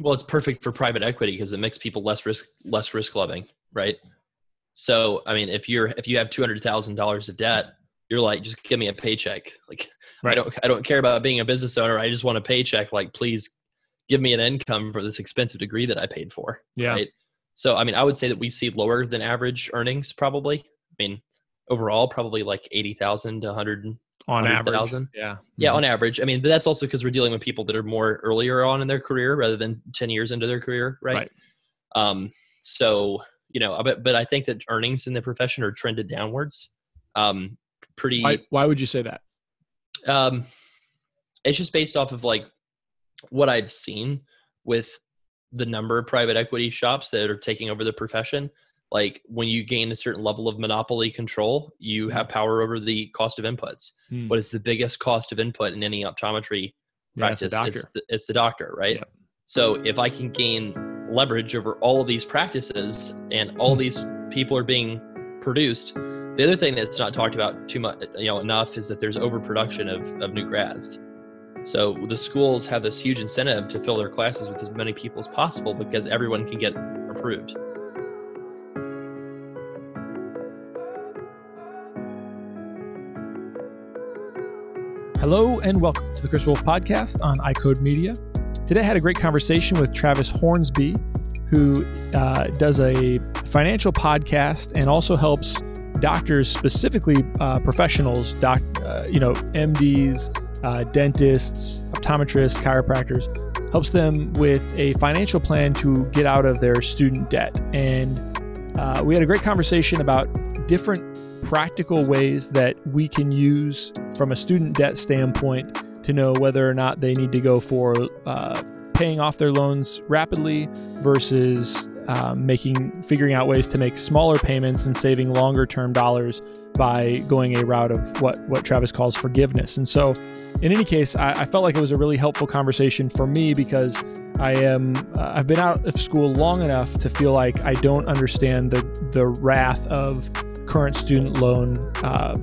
Well, it's perfect for private equity because it makes people less risk less risk loving, right? So, I mean, if you're if you have two hundred thousand dollars of debt, you're like, just give me a paycheck. Like, right. I don't I don't care about being a business owner. I just want a paycheck. Like, please give me an income for this expensive degree that I paid for. Yeah. Right. So, I mean, I would say that we see lower than average earnings probably. I mean, overall, probably like eighty thousand to hundred on average. 000. Yeah. Yeah, mm-hmm. on average. I mean, but that's also because we're dealing with people that are more earlier on in their career rather than 10 years into their career, right? right. Um, so, you know, but, but I think that earnings in the profession are trended downwards. Um, pretty. Why, why would you say that? Um, it's just based off of like what I've seen with the number of private equity shops that are taking over the profession like when you gain a certain level of monopoly control you mm-hmm. have power over the cost of inputs. Mm. what is the biggest cost of input in any optometry practice yeah, it's, the, it's, the, doctor right? So if i can gain leverage over all of these practices and all mm. these people are being produced the other thing that's not talked about too much you know enough is that there's overproduction of, of new grads. So the schools have this huge incentive to fill their classes with as many people as possible because everyone can get approved Hello and welcome to the Chris Wolf Podcast on iCode Media. Today I had a great conversation with Travis Hornsby, who uh, does a financial podcast and also helps doctors, specifically uh, professionals, doc, uh, you know, MDs, uh, dentists, optometrists, chiropractors, helps them with a financial plan to get out of their student debt. And uh, we had a great conversation about different practical ways that we can use from a student debt standpoint to know whether or not they need to go for uh, paying off their loans rapidly versus um, making figuring out ways to make smaller payments and saving longer term dollars by going a route of what what Travis calls forgiveness. And so, in any case, I, I felt like it was a really helpful conversation for me because I am uh, I've been out of school long enough to feel like I don't understand the the wrath of current student loan uh,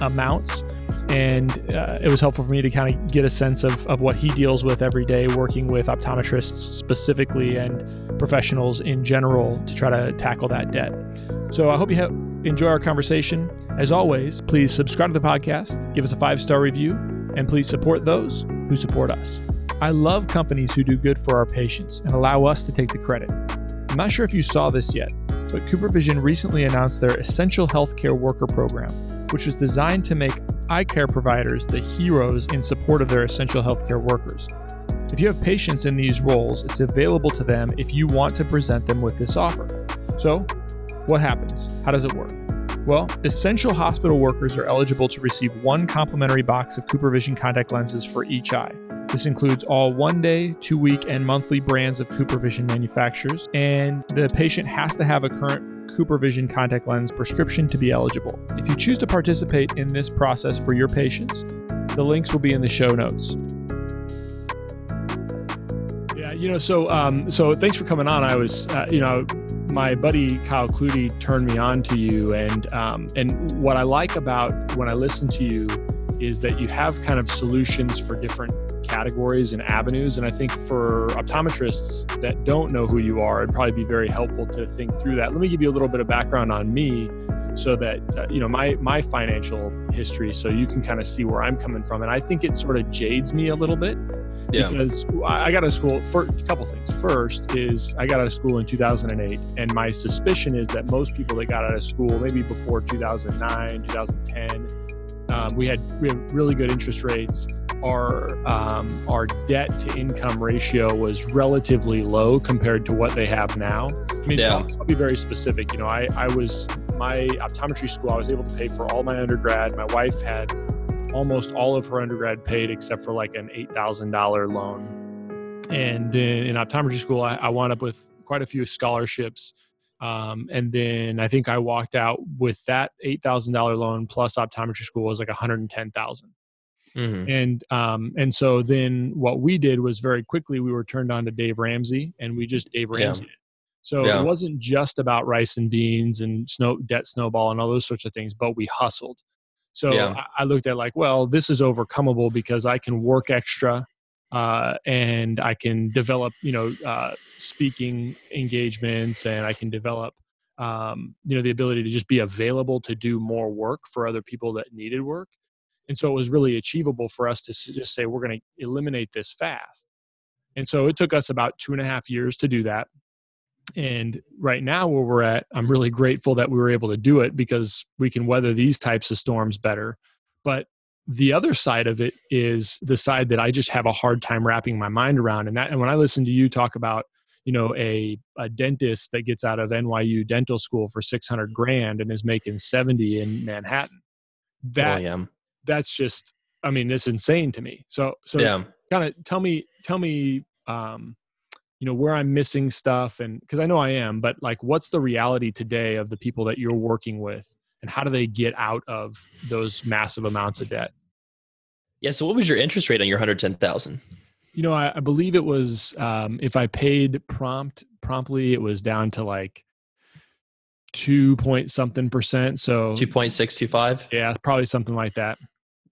amounts. And uh, it was helpful for me to kind of get a sense of, of what he deals with every day, working with optometrists specifically and professionals in general to try to tackle that debt. So I hope you enjoy our conversation. As always, please subscribe to the podcast, give us a five star review, and please support those who support us. I love companies who do good for our patients and allow us to take the credit. I'm not sure if you saw this yet, but CooperVision recently announced their Essential Healthcare Worker Program, which was designed to make eye care providers the heroes in support of their essential healthcare workers. If you have patients in these roles, it's available to them if you want to present them with this offer. So, what happens? How does it work? Well, essential hospital workers are eligible to receive one complimentary box of CooperVision contact lenses for each eye. This includes all one day, two week, and monthly brands of CooperVision manufacturers, and the patient has to have a current CooperVision contact lens prescription to be eligible. If you choose to participate in this process for your patients, the links will be in the show notes. Yeah, you know, so um, so thanks for coming on. I was, uh, you know, my buddy Kyle Clutie turned me on to you, and um, and what I like about when I listen to you is that you have kind of solutions for different categories and avenues. And I think for optometrists that don't know who you are, it'd probably be very helpful to think through that. Let me give you a little bit of background on me so that uh, you know my my financial history so you can kind of see where I'm coming from and I think it sort of jades me a little bit yeah. because I got out of school for a couple things. First is I got out of school in 2008 and my suspicion is that most people that got out of school maybe before 2009, 2010 um, we had we had really good interest rates our um, our debt to income ratio was relatively low compared to what they have now. I mean, yeah. I'll, I'll, be very specific. You know, I, I was my optometry school. I was able to pay for all my undergrad. My wife had almost all of her undergrad paid except for like an eight thousand dollar loan. And then in optometry school, I, I wound up with quite a few scholarships. Um, and then I think I walked out with that eight thousand dollar loan plus optometry school was like one hundred and ten thousand. Mm-hmm. And um, and so then what we did was very quickly we were turned on to Dave Ramsey and we just Dave Ramsey yeah. So yeah. it wasn't just about rice and beans and snow debt snowball and all those sorts of things, but we hustled. So yeah. I, I looked at like, well, this is overcomable because I can work extra uh, and I can develop, you know, uh, speaking engagements, and I can develop, um, you know, the ability to just be available to do more work for other people that needed work. And so it was really achievable for us to just say we're going to eliminate this fast. And so it took us about two and a half years to do that. And right now, where we're at, I'm really grateful that we were able to do it because we can weather these types of storms better. But the other side of it is the side that I just have a hard time wrapping my mind around. And that, and when I listen to you talk about, you know, a, a dentist that gets out of NYU dental school for 600 grand and is making 70 in Manhattan, oh, that, oh, yeah. That's just, I mean, it's insane to me. So, so yeah. kind of tell me, tell me, um, you know where i'm missing stuff and because i know i am but like what's the reality today of the people that you're working with and how do they get out of those massive amounts of debt yeah so what was your interest rate on your 110000 you know I, I, believe it was um, if i paid prompt promptly it was down to like two point something percent so 2.625 yeah probably something like that.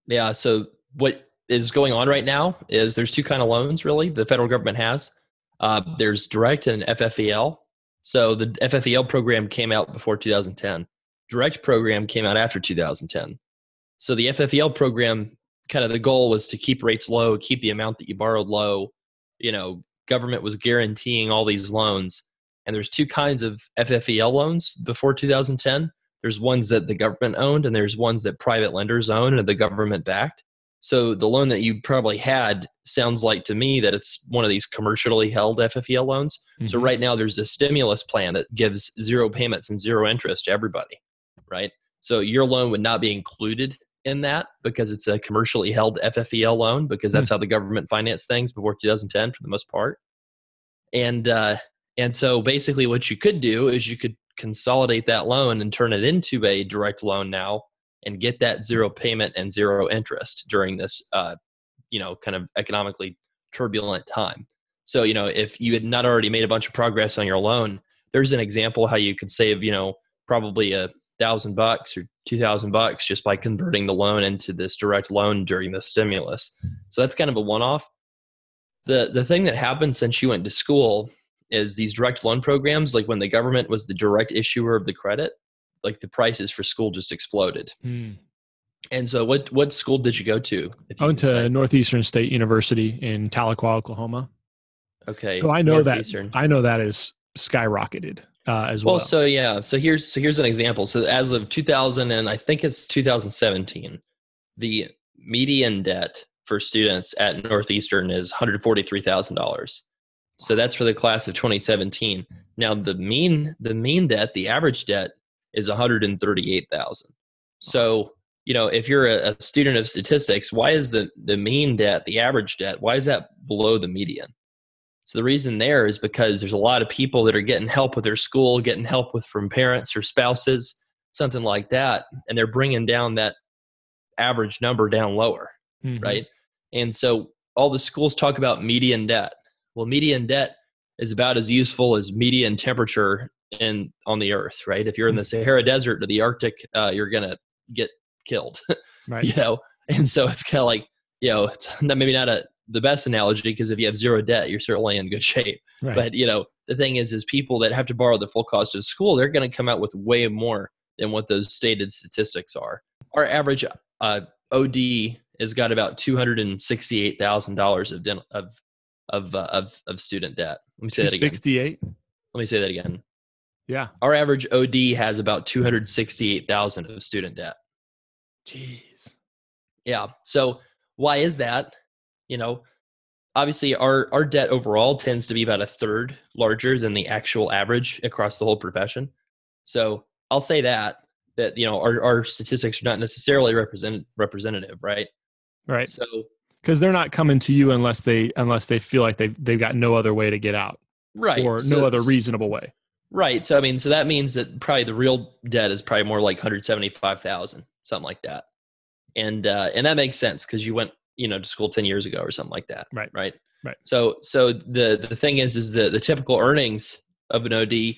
Yeah so what is going on right now is there's two kind of loans really the federal government has. Uh, there's direct and ffel so the ffel program came out before 2010 direct program came out after 2010 so the ffel program kind of the goal was to keep rates low keep the amount that you borrowed low. You know government was guaranteeing all these loans and there's two kinds of ffel loans before 2010 there's ones that the government owned and there's ones that private lenders own and the government backed so the loan that you probably had sounds like to me that it's one of these commercially held FFEL loans. Mm-hmm. So right now there's a stimulus plan that gives zero payments and zero interest to everybody, right? So your loan would not be included in that because it's a commercially held FFEL loan because that's mm-hmm. how the government financed things before 2010 for the most part. And uh, and so basically what you could do is you could consolidate that loan and turn it into a direct loan now and get that zero payment and zero interest during this uh, you know kind of economically turbulent time. So you know if you had not already made a bunch of progress on your loan there's an example how you could save you know probably a thousand bucks or two thousand bucks just by converting the loan into this direct loan during the stimulus. So that's kind of a one-off. The the thing that happened since you went to school is these direct loan programs like when the government was the direct issuer of the credit like the prices for school just exploded. Hmm. And so, what what school did you go to? I went to Northeastern State University in Tahlequah, Oklahoma. Okay, so I know that I know that is skyrocketed uh, as well. Well, so yeah, so here's so here's an example. So as of 2000 and I think it's 2017, the median debt for students at Northeastern is $143,000. So that's for the class of 2017. Now the mean the mean debt, the average debt is 138,000. So, you know, if you're a, a, student of statistics, why is the, the mean debt, the average debt, why is that below the median? So the reason there is because there's a lot of people that are getting help with their school, getting help with from parents or spouses, something like that, and they're bringing down that average number down lower, mm-hmm. right? And so all the schools talk about median debt. Well, median debt is about as useful as median temperature in on the earth right? If you're in the mm-hmm. sahara desert or the arctic uh, you're gonna get killed right. you know? And so it's kind of like you know it's not, maybe not a the best analogy because if you have zero debt you're certainly in good shape. Right. but you know the thing is is people that have to borrow the full cost of school they're going to come out with way more than what those stated statistics are. Our average uh, od has got about $268000 of dental, of of, uh, of of student debt let me say that again 68 let me say that again yeah. Our average OD has about 268,000 of student debt. Jeez. Yeah. So why is that? You know, obviously our our debt overall tends to be about a third larger than the actual average across the whole profession. So I'll say that that you know our, our statistics are not necessarily represent representative, right? Right. So because they're not coming to you unless they unless they feel like they they've got no other way to get out, right? Or so, no other reasonable way. Right. So I mean, so that means that probably the real debt is probably more like 175,000, something like that. And uh and that makes sense cuz you went, you know, to school 10 years ago or something like that. Right. Right. Right. So so the the thing is is the the typical earnings of an OD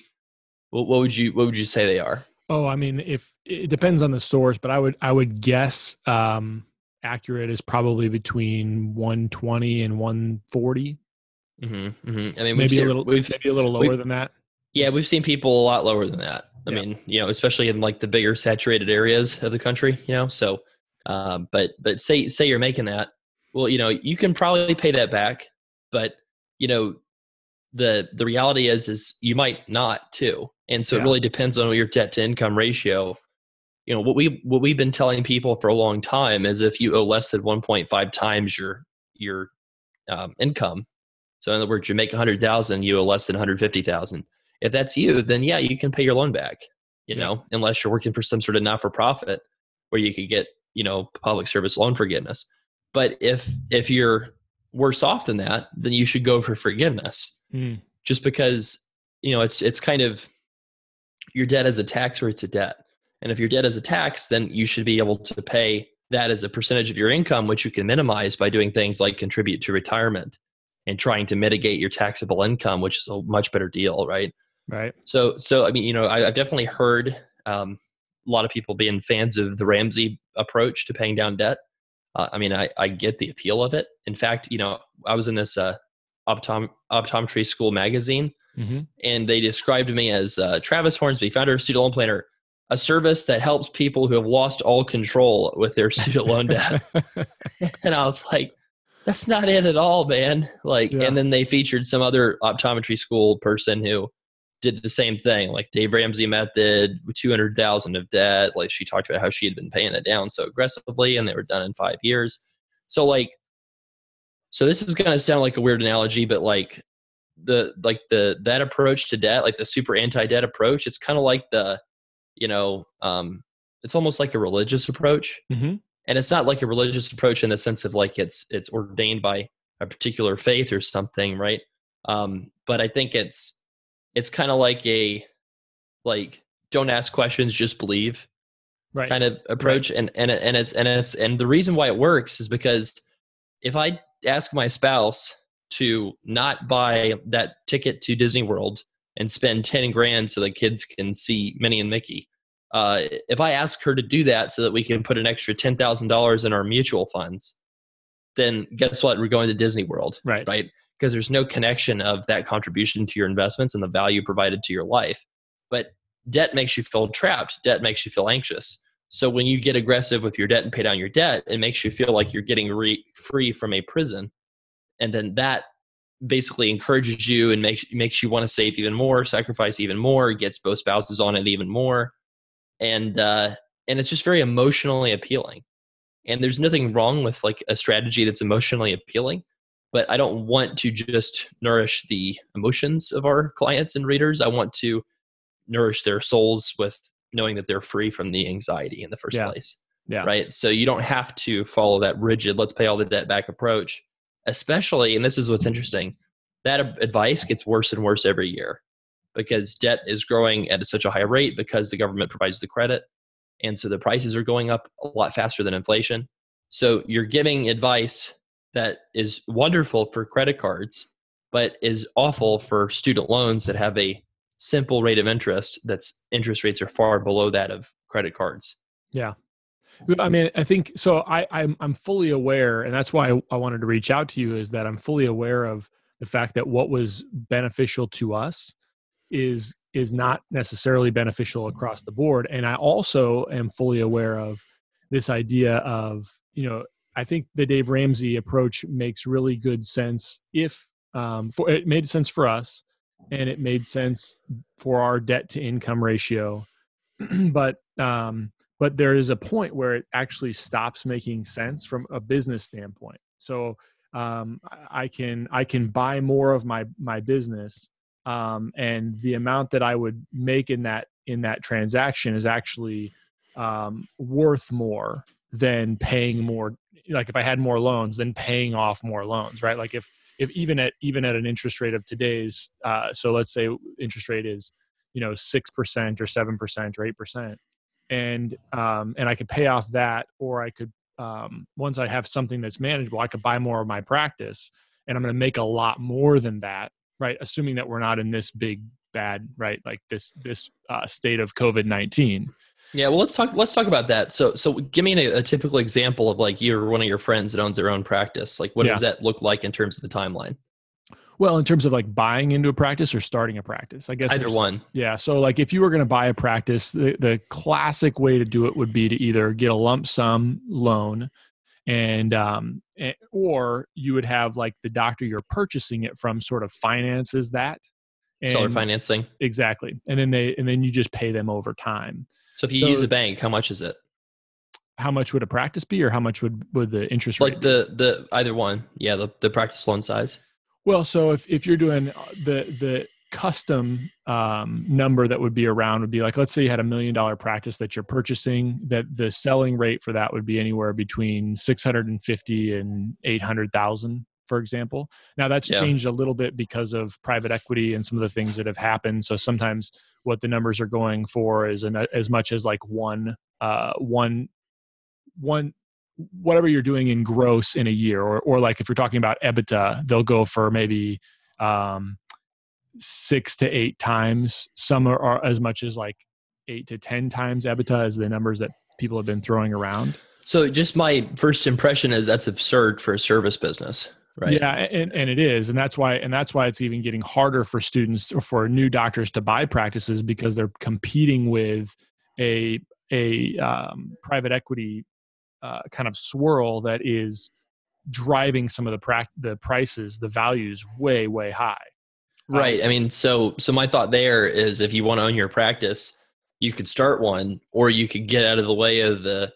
what, what would you what would you say they are? Oh, I mean, if it depends on the source, but I would I would guess um accurate is probably between 120 and 140. Mm-hmm, mm-hmm. I mean, maybe seen, a little, maybe a little lower than that. Yeah, we've seen people a lot lower than that. I Yeah. mean, you know, especially in like the bigger saturated areas of the country, you know. So, um, but but say say you're making that, well, you know, you can probably pay that back, but you know, the the reality is is you might not too, and so Yeah. it really depends on your debt to income ratio. You know what we what we've been telling people for a long time is if you owe less than 1.5 times your your um, income, so in other words, you make 100,000, you owe less than 150,000 if that's you, then yeah, you can pay your loan back. You Yeah. know, unless you're working for some sort of not for profit where you could get you know public service loan forgiveness. But if if you're worse off than that, then you should go for forgiveness. Mm, Just because you know it's it's kind of your debt is a tax or it's a debt, and if your debt is a tax, then you should be able to pay that as a percentage of your income, which you can minimize by doing things like contribute to retirement and trying to mitigate your taxable income, which is a much better deal, right? right. So, so I mean, you know, I, I've definitely heard um, a lot of people being fans of the Ramsey approach to paying down debt. Uh, I mean, I, I get the appeal of it. In fact, you know, I was in this uh, optom- optometry school magazine, hmm and they described me as uh, Travis Hornsby, founder of Student Loan Planner, a service that helps people who have lost all control with their student loan debt. and I was like, that's not it at all, man. Like, Yeah. and then they featured some other optometry school person who did the same thing, like Dave Ramsey method, with 200,000 of debt. Like she talked about how she had been paying it down so aggressively and they were done in five years. So like, so this is going to sound like a weird analogy, but like the, like the, that approach to debt, like the super anti-debt approach, it's kind of like the, you know, um, it's almost like a religious approach hmm and it's not like a religious approach in the sense of like it's it's ordained by a particular faith or something right? Um but i think it's it's kind of like a like don't ask questions just believe Right. kind of approach and and it- and it's and it's and the reason why it works is because if i ask my spouse to not buy that ticket to disney world and spend 10 grand so the kids can see minnie and mickey. Uh, if i ask her to do that so that we can put an extra $10000 in our mutual funds then guess what? We're going to disney world Right. right? Because there's no connection of that contribution to your investments and the value provided to your life. But debt makes you feel trapped. Debt makes you feel anxious. So when you get aggressive with your debt and pay down your debt it makes you feel like you're getting re- free from a prison. And then that basically encourages you and makes makes you want to save even more sacrifice even more gets both spouses on it even more. And uh and it's just very emotionally appealing. And there's nothing wrong with like a strategy that's emotionally appealing but i don't want to just nourish the emotions of our clients and readers. I want to nourish their souls with knowing that they're free from the anxiety in the first Yeah. place Yeah. right? So you don't have to follow that rigid let's pay all the debt back approach especially and this is what's interesting that advice gets worse and worse every year because debt is growing at such a high rate because the government provides the credit and so the prices are going up a lot faster than inflation. So you're giving advice that is wonderful for credit cards but is awful for student loans that have a simple rate of interest that's interest rates are far below that of credit cards I mean, I think so. I, I'm I'm fully aware, and that's why I, I wanted to reach out to you. Is that I'm fully aware of the fact that what was beneficial to us is is not necessarily beneficial across the board. And I also am fully aware of this idea of you know I think the Dave Ramsey approach makes really good sense if um, for it made sense for us, and it made sense for our debt to income ratio, but um, but there is a point where it actually stops making sense from a business standpoint. So um, I- can i can buy more of my my business um, and the amount that i would make in that in that transaction is actually um, worth more than paying more like if i had more loans than paying off more loans right? Like if if even at even at an interest rate of today's uh, so let's say interest rate is you know 6% or 7% or 8% and um, and I could pay off that, or I could um, once I have something that's manageable, I could buy more of my practice, and I'm going to make a lot more than that, right? Assuming that we're not in this big bad, right, like this this uh, state of COVID nineteen. Yeah, well, let's talk. Let's talk about that. So, so give me a, a typical example of like you're one of your friends that owns their own practice. Like, what Yeah. does that look like in terms of the timeline? Well, in terms of like buying into a practice or starting a practice, I guess Either one. Yeah. So, like, if you were going to buy a practice, the, the classic way to do it would be to either get a lump sum loan, and um, or you would have like the doctor you're purchasing it from sort of finances that. Seller And- financing. Exactly, and then they and then you just pay them over time. So if you So- use a bank, how much is it? How much would a practice be, or how much would would the interest rate? Like the the either one. Yeah, the the practice loan size. Well, so if, if you're doing uh, the the custom um, number that would be around would be like let's say you had a million dollar practice that you're purchasing that the selling rate for that would be anywhere between 650 and 800,000 for example. Now that's Yeah. changed a little bit because of private equity and some of the things that have happened. So sometimes what the numbers are going for is an, as much as like one uh, one one whatever you're doing in gross in a year or or like if you're talking about EBITDA they'll go for maybe um 6 to 8 times some are, are as much as like 8 to 10 times EBITDA as the numbers that people have been throwing around. So just my first impression is that's absurd for a service business, right? Yeah, and, and it is, and that's why, and that's why it's even getting harder for students or for new doctors to buy practices because they're competing with a a um, private equity uh, kind of swirl that is driving some of the prac- the prices, the values way way high. Right. I mean, so so my thought there is if you want to own your practice, you could start one or you could get out of the way of the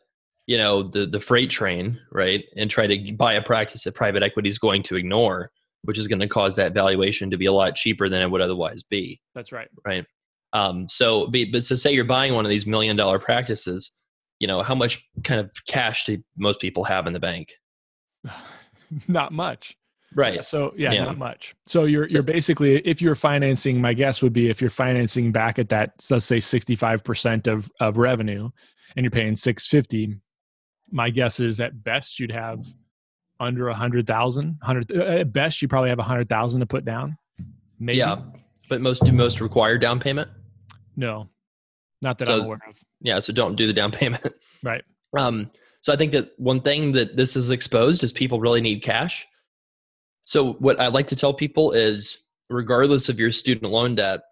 you know, the the freight train, right? And try to buy a practice that private equity is going to ignore, which is going to cause that valuation to be a lot cheaper than it would otherwise be, That's right. right? Um so be, but so say you're buying one of these million dollar practices, you know, how much kind of cash do most people have in the bank? Not much. Right. So yeah, Yeah. not much. So you're So- you're basically if you're financing, my guess would be if you're financing back at that, let's say 65% of of revenue, and you're paying 650, my guess is at best you'd have under a hundred thousand. Hundred uh, at best you probably have a hundred thousand to put down. Maybe. Yeah. But most do most require down payment? No, not that So- I'm aware of. Yeah, so don't do the down payment. Right. Um, so I think that one thing that this is exposed is people really need cash. So what I like to tell people is, regardless of your student loan debt,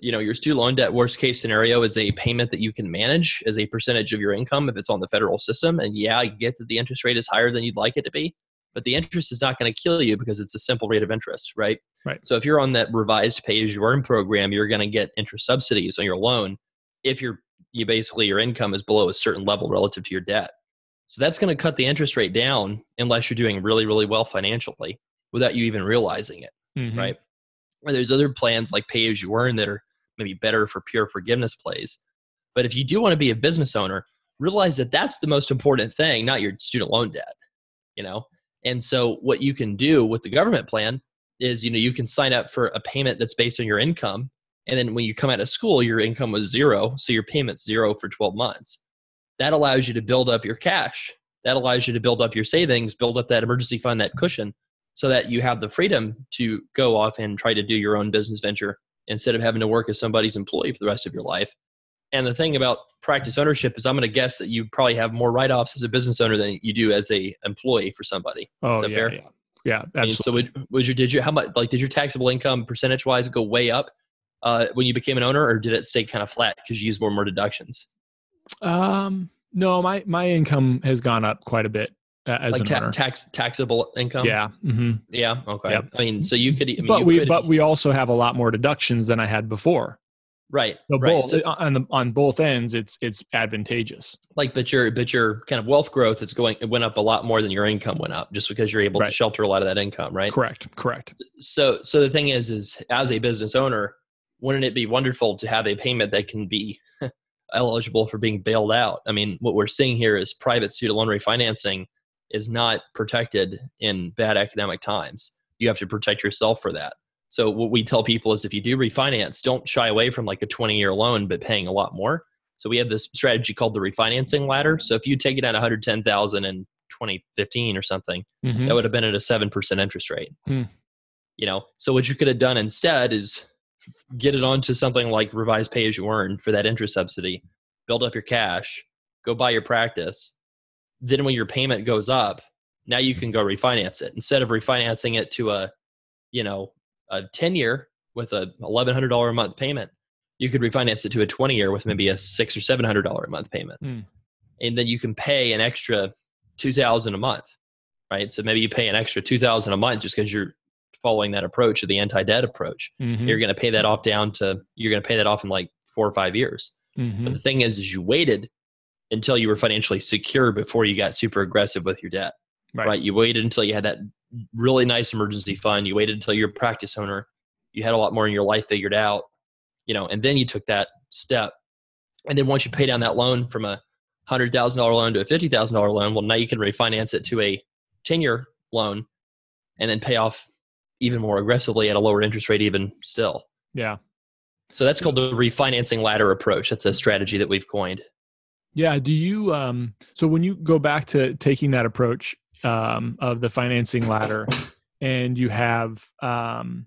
you know your student loan debt worst case scenario is a payment that you can manage as a percentage of your income if it's on the federal system. And yeah, I get that the interest rate is higher than you'd like it to be, but the interest is not going to kill you because it's a simple rate of interest, right? Right. So if you're on that revised pay as you earn program, you're going to get interest subsidies on your loan if you're you basically your income is below a certain level relative to your debt. So that's going to cut the interest rate down unless you're doing really, really well financially without you even realizing it, Mhm. right? Or there's other plans like pay as you earn that are maybe better for pure forgiveness plays. But if you do want to be a business owner, realize that that's the most important thing, not your student loan debt, you know? And so what you can do with the government plan is, you know, you can sign up for a payment that's based on your income and then when you come out of school your income was zero so your payment's zero for 12 months. That allows you to build up your cash. That allows you to build up your savings build up that emergency fund that cushion so that you have the freedom to go off and try to do your own business venture instead of having to work as somebody's employee for the rest of your life. And the thing about practice ownership is i'm going to guess that you probably have more write-offs as a business owner than you do as a employee for somebody. Oh yeah, fair? yeah, yeah, I mean, absolutely. so would, was your did you how much like did your taxable income percentage wise go way up uh, when you became an owner, or did it stay kind of flat because you used more and more deductions? um, no, my my income has gone up quite a bit uh, as like an ta- owner. tax taxable income? yeah. hmm yeah, okay. Yep. I mean, so you could, I mean, but you we could, but we also have a lot more deductions than I had before. right, So right. both So, on the, on both ends, it's it's advantageous. like, but your but your kind of wealth growth is going it went up a lot more than your income went up, just because you're able to shelter a lot of that income, right? Correct. Correct. so so the thing is is as a business owner wouldn't it be wonderful to have a payment that can be eligible for being bailed out i mean what we're seeing here is private student loan refinancing is not protected in bad economic times you have to protect yourself for that so what we tell people is if you do refinance don't shy away from like a 20 year loan but paying a lot more so we have this strategy called the refinancing ladder so if you take it out 110000 in 2015 or something Mhm. that would have been at a 7% interest rate. Hmm. You know, so what you could have done instead is get it onto something like revised pay as you earn for that interest subsidy. build up your cash, go buy your practice. Then when your payment goes up, now you can go refinance it instead of refinancing it to a, you know, a 10 year with a $1,100 a month payment. You could refinance it to a 20 year with maybe a six or $700 a month payment. Mm. And then you can pay an extra 2000 a month, right? So maybe you pay an extra 2000 a month just because you're following that approach or the anti-debt approach. Mhm. You're going to pay that off down to, you're going to pay that off in like four or five years. Mhm. But the thing is, is you waited until you were financially secure before you got super aggressive with your debt, right? You waited until you had that really nice emergency fund. You waited until you're a practice owner. You had a lot more in your life figured out, you know, and then you took that step. And then once you pay down that loan from a hundred thousand dollar loan to a fifty thousand dollar loan, well, now you can refinance it to a ten year loan, and then pay off even more aggressively at a lower interest rate, even still. Yeah. So that's called the refinancing ladder approach. That's a strategy that we've coined. Yeah. Do you um so when you go back to taking that approach um of the financing ladder and you have um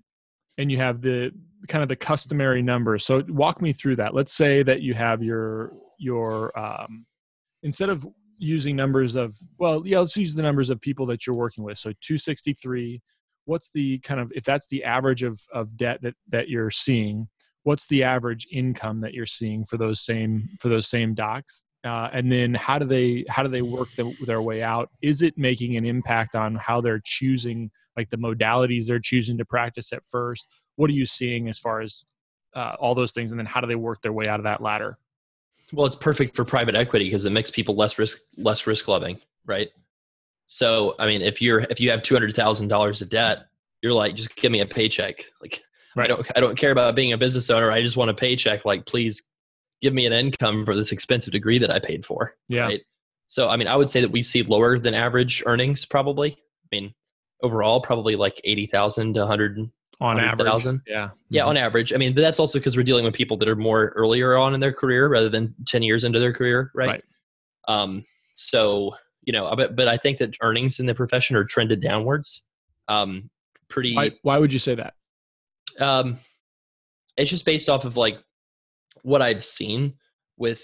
and you have the kind of the customary numbers. So walk me through that. Let's say that you have your your um instead of using numbers of well, yeah, let's use the numbers of people that you're working with. So 263 what's the kind of if that's the average of of debt that that you're seeing what's the average income that you're seeing for those same for those same docs? Uh, and then how do they how do they work the, their way out? Is it making an impact on how they're choosing like the modalities they're choosing to practice at first? What are you seeing as far as uh, all those things and then how do they work their way out of that ladder? Well, it's perfect for private equity because it makes people less risk less risk loving, right? So, I mean, if you're if you have two hundred thousand dollars of debt, you're like, just give me a paycheck. Like, I don't I don't care about being a business owner. I just want a paycheck. Like, please give me an income for this expensive degree that I paid for. yeah Right. So, I mean, I would say that we see lower than average earnings probably. I mean, overall, probably like eighty thousand to hundred. on average 100,000? yeah Yeah, Mhm. on average. I mean, that's also because we're dealing with people that are more earlier on in their career rather than ten years into their career, right? Right. Um, so you know, but but I think that earnings in the profession are trended downwards. Um, pretty. why, why would you say that Um, it's just based off of like what I've seen with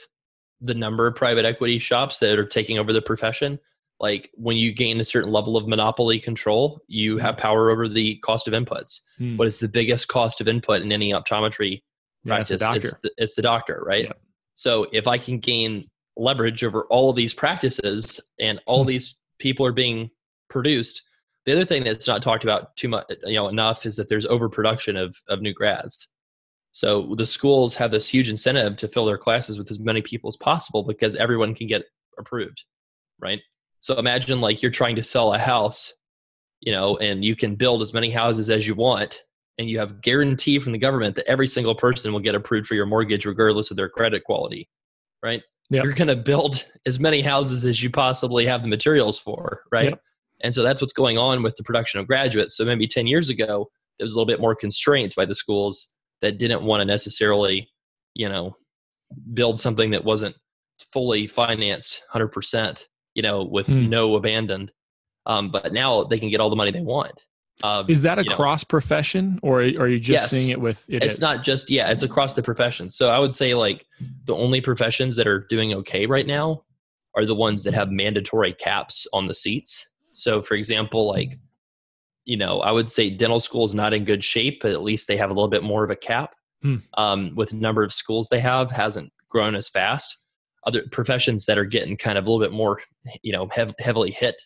the number of private equity shops that are taking over the profession. Like when you gain a certain level of monopoly control, you have power over the cost of inputs. Hmm. What is the biggest cost of input in any optometry yeah, practice? It's, the, it's the doctor, right? Yep. So if I can gain leverage over all of these practices and all Hmm. these people are being produced, the other thing that's not talked about too much, you know, enough is that there's overproduction of of new grads. So the schools have this huge incentive to fill their classes with as many people as possible because everyone can get approved, right? So imagine like you're trying to sell a house, you know, and you can build as many houses as you want, and you have guarantee from the government that every single person will get approved for your mortgage regardless of their credit quality, right? Yep. You're going to build as many houses as you possibly have the materials for, right? Yep. And so that's what's going on with the production of graduates. So maybe 10 years ago, there was a little bit more constraints by the schools that didn't want to necessarily, you know, build something that wasn't fully financed 100%, you know, with Hmm. no abandoned. Um, but now they can get all the money they want. Um, is that a you know, cross profession or are you just Yes. seeing it with it it's is? not just yeah it's across the professions so i would say like the only professions that are doing okay right now are the ones that have mandatory caps on the seats so for example like you know i would say dental school is not in good shape but at least they have a little bit more of a cap Hmm. um, with the number of schools they have hasn't grown as fast other professions that are getting kind of a little bit more you know hev- heavily hit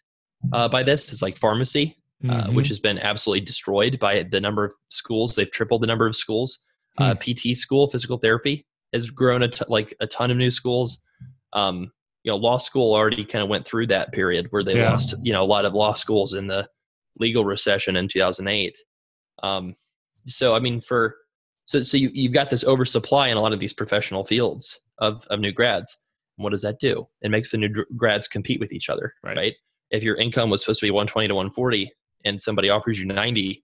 uh, by this is like pharmacy uh, Mhm. which has been absolutely destroyed by the number of schools. They've tripled the number of schools. Uh, PT school, physical therapy has grown a t- like a ton of new schools. Um, you know, law school already kind of went through that period where they Yeah. lost, you know, a lot of law schools in the legal recession in 2008. Um, so, I mean, for so so you, you've got this oversupply in a lot of these professional fields of of new grads. What does that do? It makes the new grads compete with each other, Right. right? If your income was supposed to be 120 to 140 and somebody offers you 90,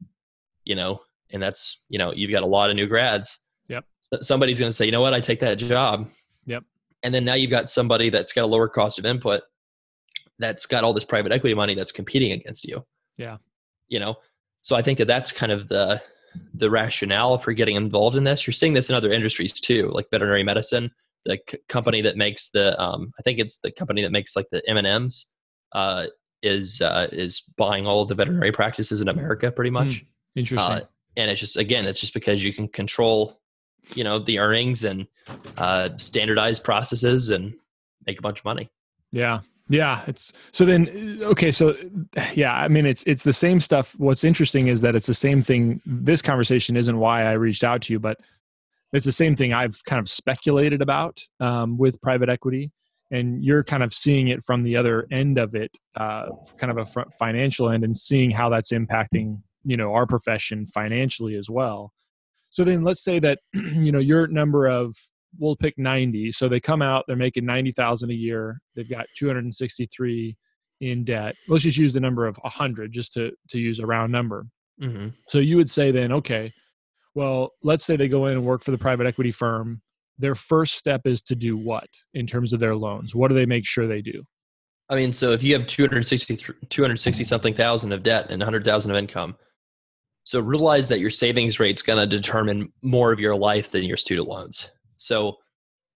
you know, and that's, you know, you've got a lot of new grads. Yep. Somebody's going to say, you know what, I take that job. Yep. And then now you've got somebody that's got a lower cost of input that's got all this private equity money that's competing against you. Yeah. You know, so I think that that's kind of the, the rationale for getting involved in this. You're seeing this in other industries too, like veterinary medicine, the c- company that makes the um, I think it's the company that makes like the M and M's uh, is uh, is buying all of the veterinary practices in America pretty much. Hmm, Interesting. Uh, and it's just again, it's just because you can control, you know, the earnings and uh, standardize processes and make a bunch of money. Yeah. Yeah, it's so then okay, so yeah, I mean it's it's the same stuff. What's interesting is that it's the same thing. This conversation isn't why I reached out to you, but it's the same thing I've kind of speculated about um, with private equity, and you're kind of seeing it from the other end of it, uh, kind of a financial end, and seeing how that's impacting you know our profession financially as well. So then let's say that you know your number of we'll pick 90 so they come out they're making 90,000 a year. They've got 263 in debt. Let's just use the number of 100 just to to use a round number. Mm-hmm. so you would say then okay well let's say they go in and work for the private equity firm their first step is to do what in terms of their loans what do they make sure they do I mean, so if you have 260, 260 something thousand of debt and 100,000 of income, so realize that your savings rate's going to determine more of your life than your student loans. So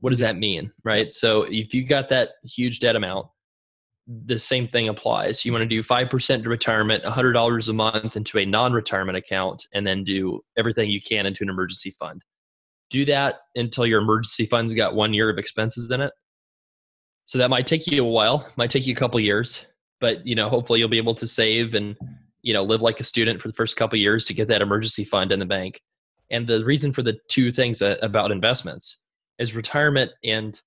what does that mean, right? So if you got that huge debt amount, the same thing applies. You want to do 5% to retirement, $100 a month into a non-retirement account, and then do everything you can into an emergency fund. Do that until your emergency fund's got one year of expenses in it. So that might take you a while, might take you a couple years, but you know, hopefully you'll be able to save and you know live like a student for the first couple years to get that emergency fund in the bank. And the reason for the two things about investments is retirement and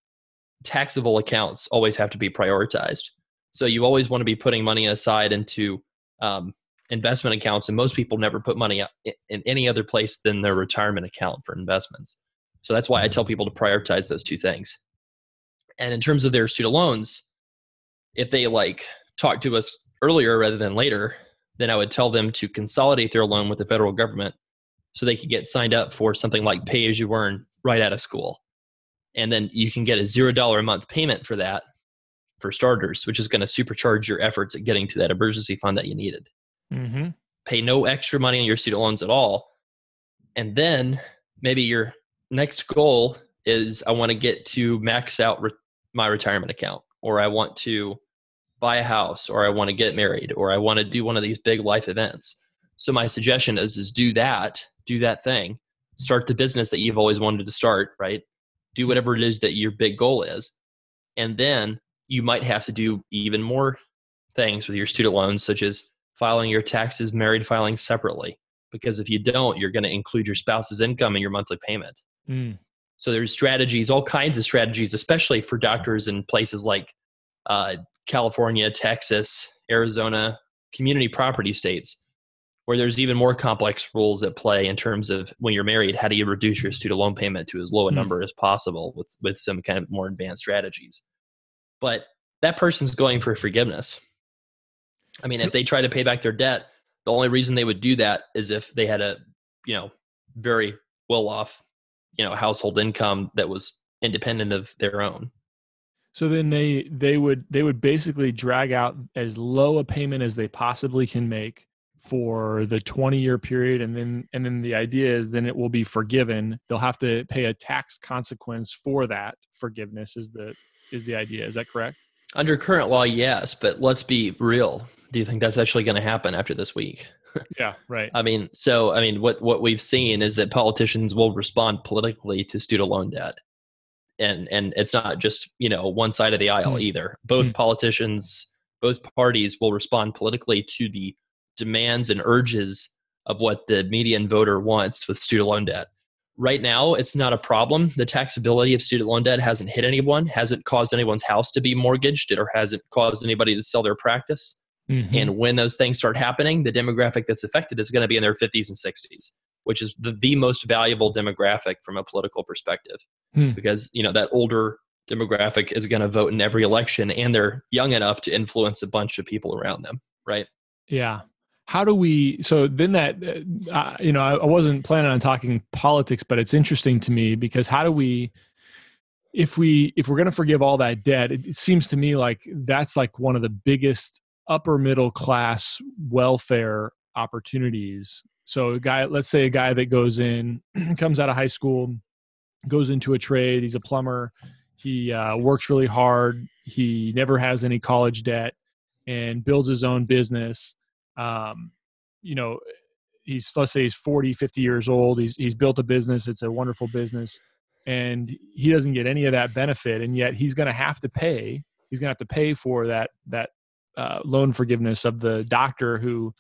taxable accounts always have to be prioritized. So you always want to be putting money aside into um, investment accounts, and most people never put money in any other place than their retirement account for investments. So that's why I tell mm-hmm. people to prioritize those two things. And in terms of their student loans, if they like talk to us earlier rather than later, then I would tell them to consolidate their loan with the federal government so they could get signed up for something like pay as you earn right out of school. And then you can get a zero dollar a month payment for that for starters, which is going to supercharge your efforts at getting to that emergency fund that you needed. Mm-hmm. Pay no extra money on your student loans at all. And then maybe your next goal is I want to get to max out re- my retirement account, or I want to buy a house, or I want to get married, or I want to do one of these big life events. So my suggestion is is do that, do that thing, start the business that you've always wanted to start, right? Do whatever it is that your big goal is. And then you might have to do even more things with your student loans, such as filing your taxes, married filing separately. Because if you don't, you're going to include your spouse's income in your monthly payment. Mm. So there's strategies, all kinds of strategies, especially for doctors in places like uh, California, Texas, Arizona, community property states, where there's even more complex rules at play in terms of when you're married, how do you reduce your student loan payment to as low a Hmm. number as possible with, with some kind of more advanced strategies. But that person's going for forgiveness. I mean, if they try to pay back their debt, the only reason they would do that is if they had a, you know, very well off, you know, household income that was independent of their own. So then they they would they would basically drag out as low a payment as they possibly can make for the 20 year period. And then and then the idea is then it will be forgiven. They'll have to pay a tax consequence for that forgiveness is the is the idea. Is that correct Under current law, yes, but let's be real. Do you think that's actually going to happen after this week? yeah right I mean, so I mean, what what we've seen is that politicians will respond politically to student loan debt, and and it's not just you know one side of the aisle Hmm. either. Both Hmm. politicians, both parties will respond politically to the demands and urges of what the median voter wants with student loan debt. Right now, it's not a problem. The taxability of student loan debt hasn't hit anyone, hasn't caused anyone's house to be mortgaged, or hasn't caused anybody to sell their practice. Mhm. And when those things start happening, the demographic that's affected is going to be in their 50s and 60s, which is the, the most valuable demographic from a political perspective. Hmm. Because, you know, that older demographic is going to vote in every election and they're young enough to influence a bunch of people around them, right? Yeah. How do we? So then that, uh, uh, you know, I, wasn't planning on talking politics, but it's interesting to me because how do we, if we, if we're going to forgive all that debt, it, it seems to me like that's like one of the biggest upper middle class welfare opportunities. So a guy, let's say a guy that goes in, comes out of high school, goes into a trade. He's a plumber. He uh, works really hard. He never has any college debt and builds his own business. Um, you know, he's let's say he's 40, 50 years old. He's he's built a business. It's a wonderful business, and he doesn't get any of that benefit, and yet he's going to have to pay. He's going to have to pay for that that uh, loan forgiveness of the doctor who,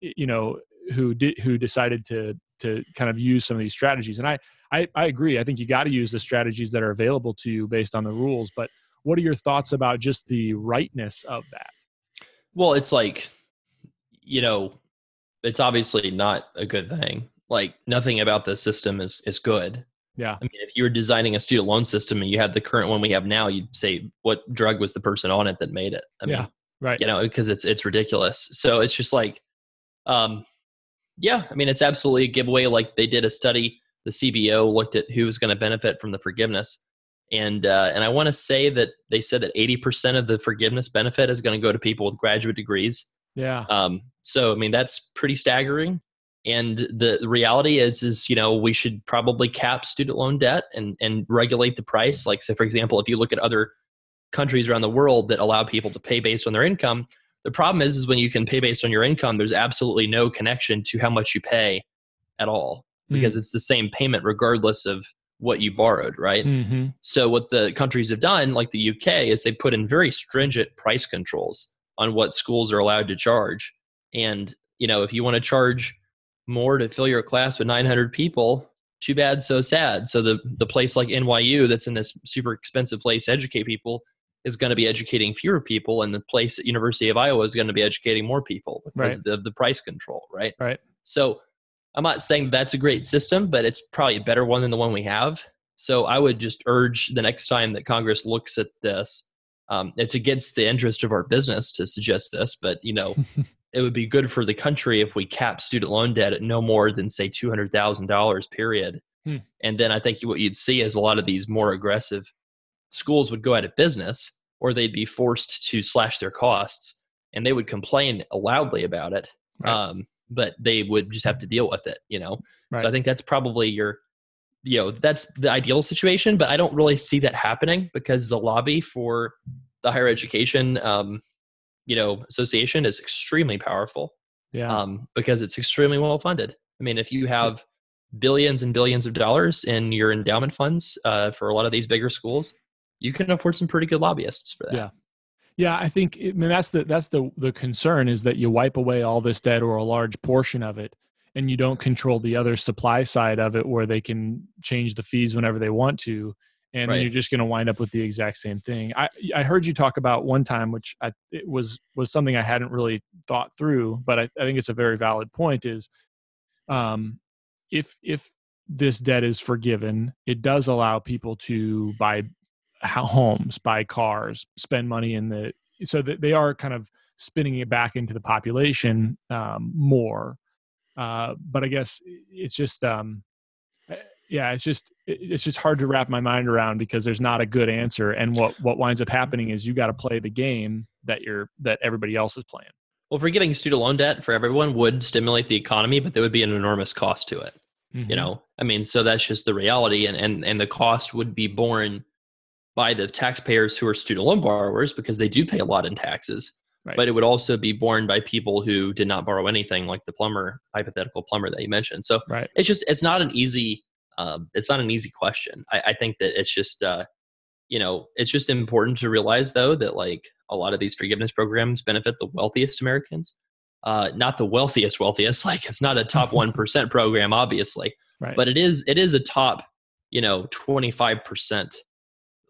you know, who did who decided to to kind of use some of these strategies. And I I, I agree. I think you got to use the strategies that are available to you based on the rules. But what are your thoughts about just the rightness of that? Well, it's like, you know, it's obviously not a good thing. Like nothing about the system is is good. Yeah. I mean, if you were designing a student loan system and you had the current one we have now, you'd say what drug was the person on it that made it? I mean, yeah. Right. You know, because it's it's ridiculous. So it's just like, um, yeah. I mean, it's absolutely a giveaway. Like they did a study. The CBO looked at who was going to benefit from the forgiveness, and uh, and I want to say that they said that eighty percent of the forgiveness benefit is going to go to people with graduate degrees. Yeah. Um, so I mean that's pretty staggering. And the, the reality is, is you know we should probably cap student loan debt and and regulate the price. Like, say for example, if you look at other countries around the world that allow people to pay based on their income, the problem is, is when you can pay based on your income, there's absolutely no connection to how much you pay at all because mm. it's the same payment regardless of what you borrowed, right? Mm-hmm. So what the countries have done, like the UK, is they put in very stringent price controls on what schools are allowed to charge. And you know, if you want to charge more to fill your class with 900 people, too bad, so sad. So the the place like NYU that's in this super expensive place to educate people is going to be educating fewer people, and the place at University of Iowa is going to be educating more people because right. of the price control, right? Right. So I'm not saying that's a great system, but it's probably a better one than the one we have. So I would just urge the next time that Congress looks at this, um, it's against the interest of our business to suggest this, but you know, it would be good for the country if we cap student loan debt at no more than say two hundred thousand dollars period. Hmm. And then I think what you'd see is a lot of these more aggressive schools would go out of business, or they'd be forced to slash their costs, and they would complain loudly about it. Right. Um, but they would just have to deal with it, you know. Right. So I think that's probably your you know that's the ideal situation but i don't really see that happening because the lobby for the higher education um, you know association is extremely powerful yeah. um, because it's extremely well funded. I mean if you have billions and billions of dollars in your endowment funds uh, for a lot of these bigger schools you can afford some pretty good lobbyists for that. Yeah. Yeah i think I mean, that's the that's the the concern is that you wipe away all this debt or a large portion of it and you don't control the other supply side of it where they can change the fees whenever they want to and right. then you're just going to wind up with the exact same thing i i heard you talk about one time which i it was was something i hadn't really thought through but i, I think it's a very valid point is um if if this debt is forgiven it does allow people to buy homes buy cars spend money in the so that they are kind of spinning it back into the population um, more uh, but I guess it's just, um, eh, yeah, it's just it's just hard to wrap my mind around because there's not a good answer. And what what winds up happening is you got to play the game that you're that everybody else is playing. Well, forgiving student loan debt for everyone would stimulate the economy, but there would be an enormous cost to it. Mm-hmm. You know, I mean, so that's just the reality, and and and the cost would be borne by the taxpayers who are student loan borrowers because they do pay a lot in taxes. Right. But it would also be borne by people who did not borrow anything, like the plumber, hypothetical plumber that you mentioned. So right. it's just it's not an easy um, it's not an easy question. I, I think that it's just uh, you know it's just important to realize though that like a lot of these forgiveness programs benefit the wealthiest Americans, uh, not the wealthiest wealthiest. Like it's not a top one percent program, obviously, right. but it is it is a top you know twenty five percent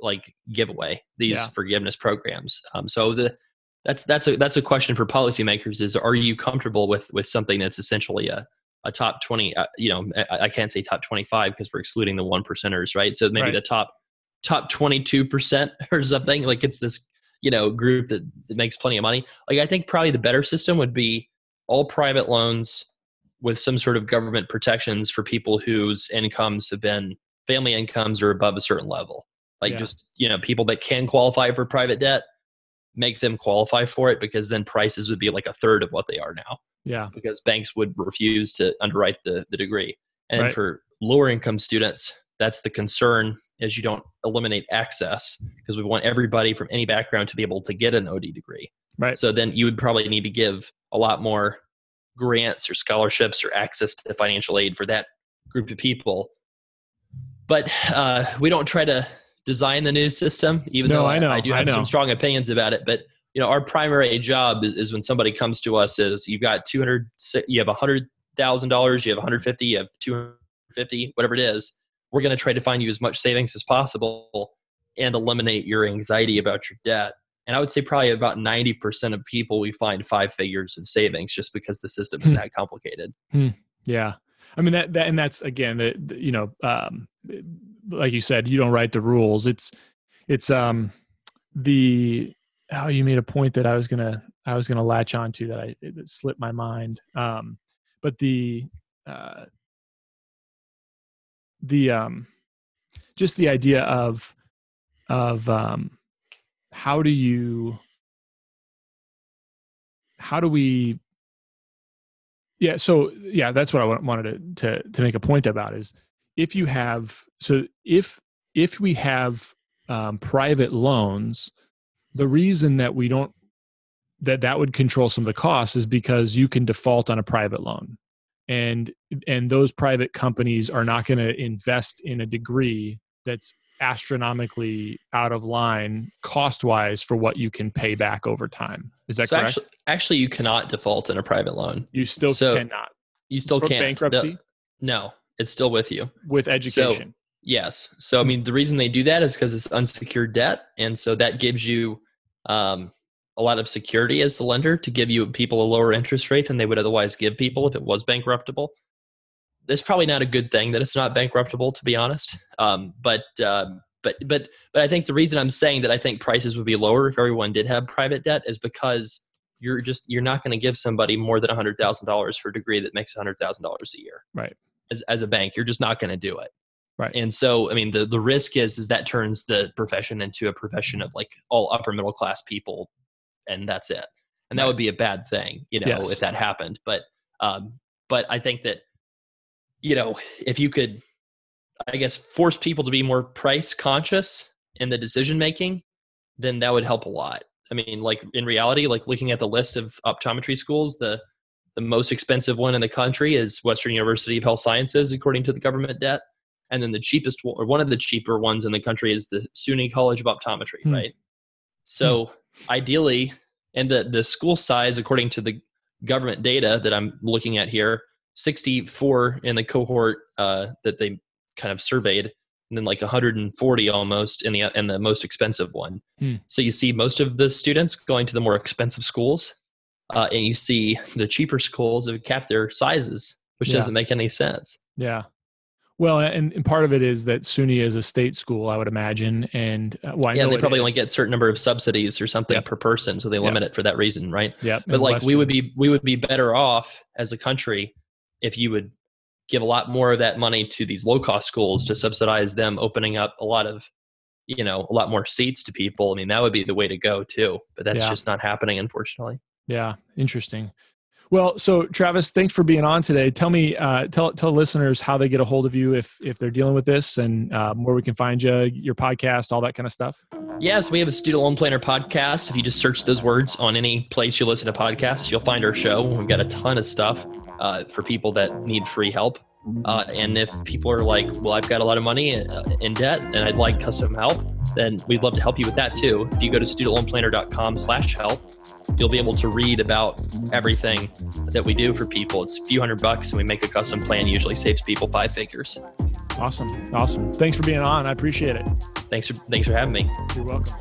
like giveaway these yeah. forgiveness programs. Um, so the that's that's a that's a question for policymakers is are you comfortable with with something that's essentially a a top 20 uh, you know I, I, can't say top 25 because we're excluding the one percenters right so maybe right. the top top 22% or something like it's this you know group that, that makes plenty of money like i think probably the better system would be all private loans with some sort of government protections for people whose incomes have been family incomes are above a certain level like yeah. just you know people that can qualify for private debt make them qualify for it because then prices would be like a third of what they are now. Yeah. Because banks would refuse to underwrite the, the degree. And right. for lower income students, that's the concern is you don't eliminate access because we want everybody from any background to be able to get an OD degree. Right. So then you would probably need to give a lot more grants or scholarships or access to financial aid for that group of people. But uh, we don't try to design the new system, even No, though I know, I do I have know. some strong opinions about it. But you know, our primary job is, is when somebody comes to us is you've got 200, you have a hundred thousand dollars, you have 150, you have 250, whatever it is. We're going to try to find you as much savings as possible and eliminate your anxiety about your debt. And I would say probably about 90% of people we find five figures in savings just because the system is Hmm. that complicated. Yeah. I mean that, that and that's again the, the- you know um like you said you don't write the rules. It's it's um the oh you made a point that I was to I was to latch onto that I it slipped my mind. Um but the uh the um just the idea of of um how do you how do we yeah so yeah that's what i wanted to, to to make a point about is if you have so if if we have um, private loans the reason that we don't that that would control some of the costs is because you can default on a private loan and and those private companies are not going to invest in a degree that's astronomically out of line cost wise for what you can pay back over time is that so correct actually, actually, you cannot default in a private loan. you still so- cannot You still can't. bankruptcy? The- no, it's still with you. with education Yes. So I mean, the reason they do that is because it's unsecured debt, and so that gives you um, a lot of security as the lender to give you people a lower interest rate than they would otherwise give people if it was bankruptable. It's probably not a good thing that it's not bankruptable, to be honest. Um, but um, but but but I think the reason I'm saying that I think prices would be lower if everyone did have private debt is because you're just you're not going to give somebody more than hundred thousand dollars for a degree that makes hundred thousand dollars a year right as, as a bank you're just not going to do it Right. and so i mean the, the risk is is that turns the profession into a profession of like all upper middle class people and that's it and that would be a bad thing you know Yes. if that happened but um but i think that you know if you could i guess force people to be more price conscious in the decision making then that would help a lot i mean like in reality like looking at the list of optometry schools the the most expensive one in the country is western university of health sciences according to the government debt and then the cheapest one, or one of the cheaper ones in the country is the SUNY College of Optometry, Hmm. right? So ideally, and the the school size, according to the government data that I'm looking at here, 64 in the cohort uh, that they kind of surveyed, and then like 140 almost in the in the most expensive one. Hmm. So you see most of the students going to the more expensive schools, uh, and you see the cheaper schools have kept their sizes, which Yeah. doesn't make any sense. Yeah. Well, and, and part of it is that SUNY is a state school, I would imagine, and uh, well, yeah, they probably is. only get a certain number of subsidies or something Yep. per person, so they Yep. limit it for that reason, right? Yeah. But and like we would be we would be better off as a country if you would give a lot more of that money to these low cost schools to subsidize them opening up a lot of you know a lot more seats to people. I mean that would be the way to go too, but that's Yeah. just not happening unfortunately. Yeah, interesting. Well, so Travis, thanks for being on today. Tell me, uh, tell tell listeners how they get a hold of you if if they're dealing with this, and um, where we can find you, your podcast, all that kind of stuff. Yes, we have a student loan planner podcast. If you just search those words on any place you listen to podcasts, you'll find our show. We've got a ton of stuff uh, for people that need free help. Uh, and if people are like, well, I've got a lot of money uh, in debt and I'd like custom help, then we'd love to help you with that too. If you go to studentloanplanner.com slash help, you'll be able to read about everything that we do for people. It's a few hundred bucks and we make a custom plan, usually saves people five figures. Awesome, awesome. Thanks for being on. I appreciate it. Thanks for, thanks for having me. You're welcome.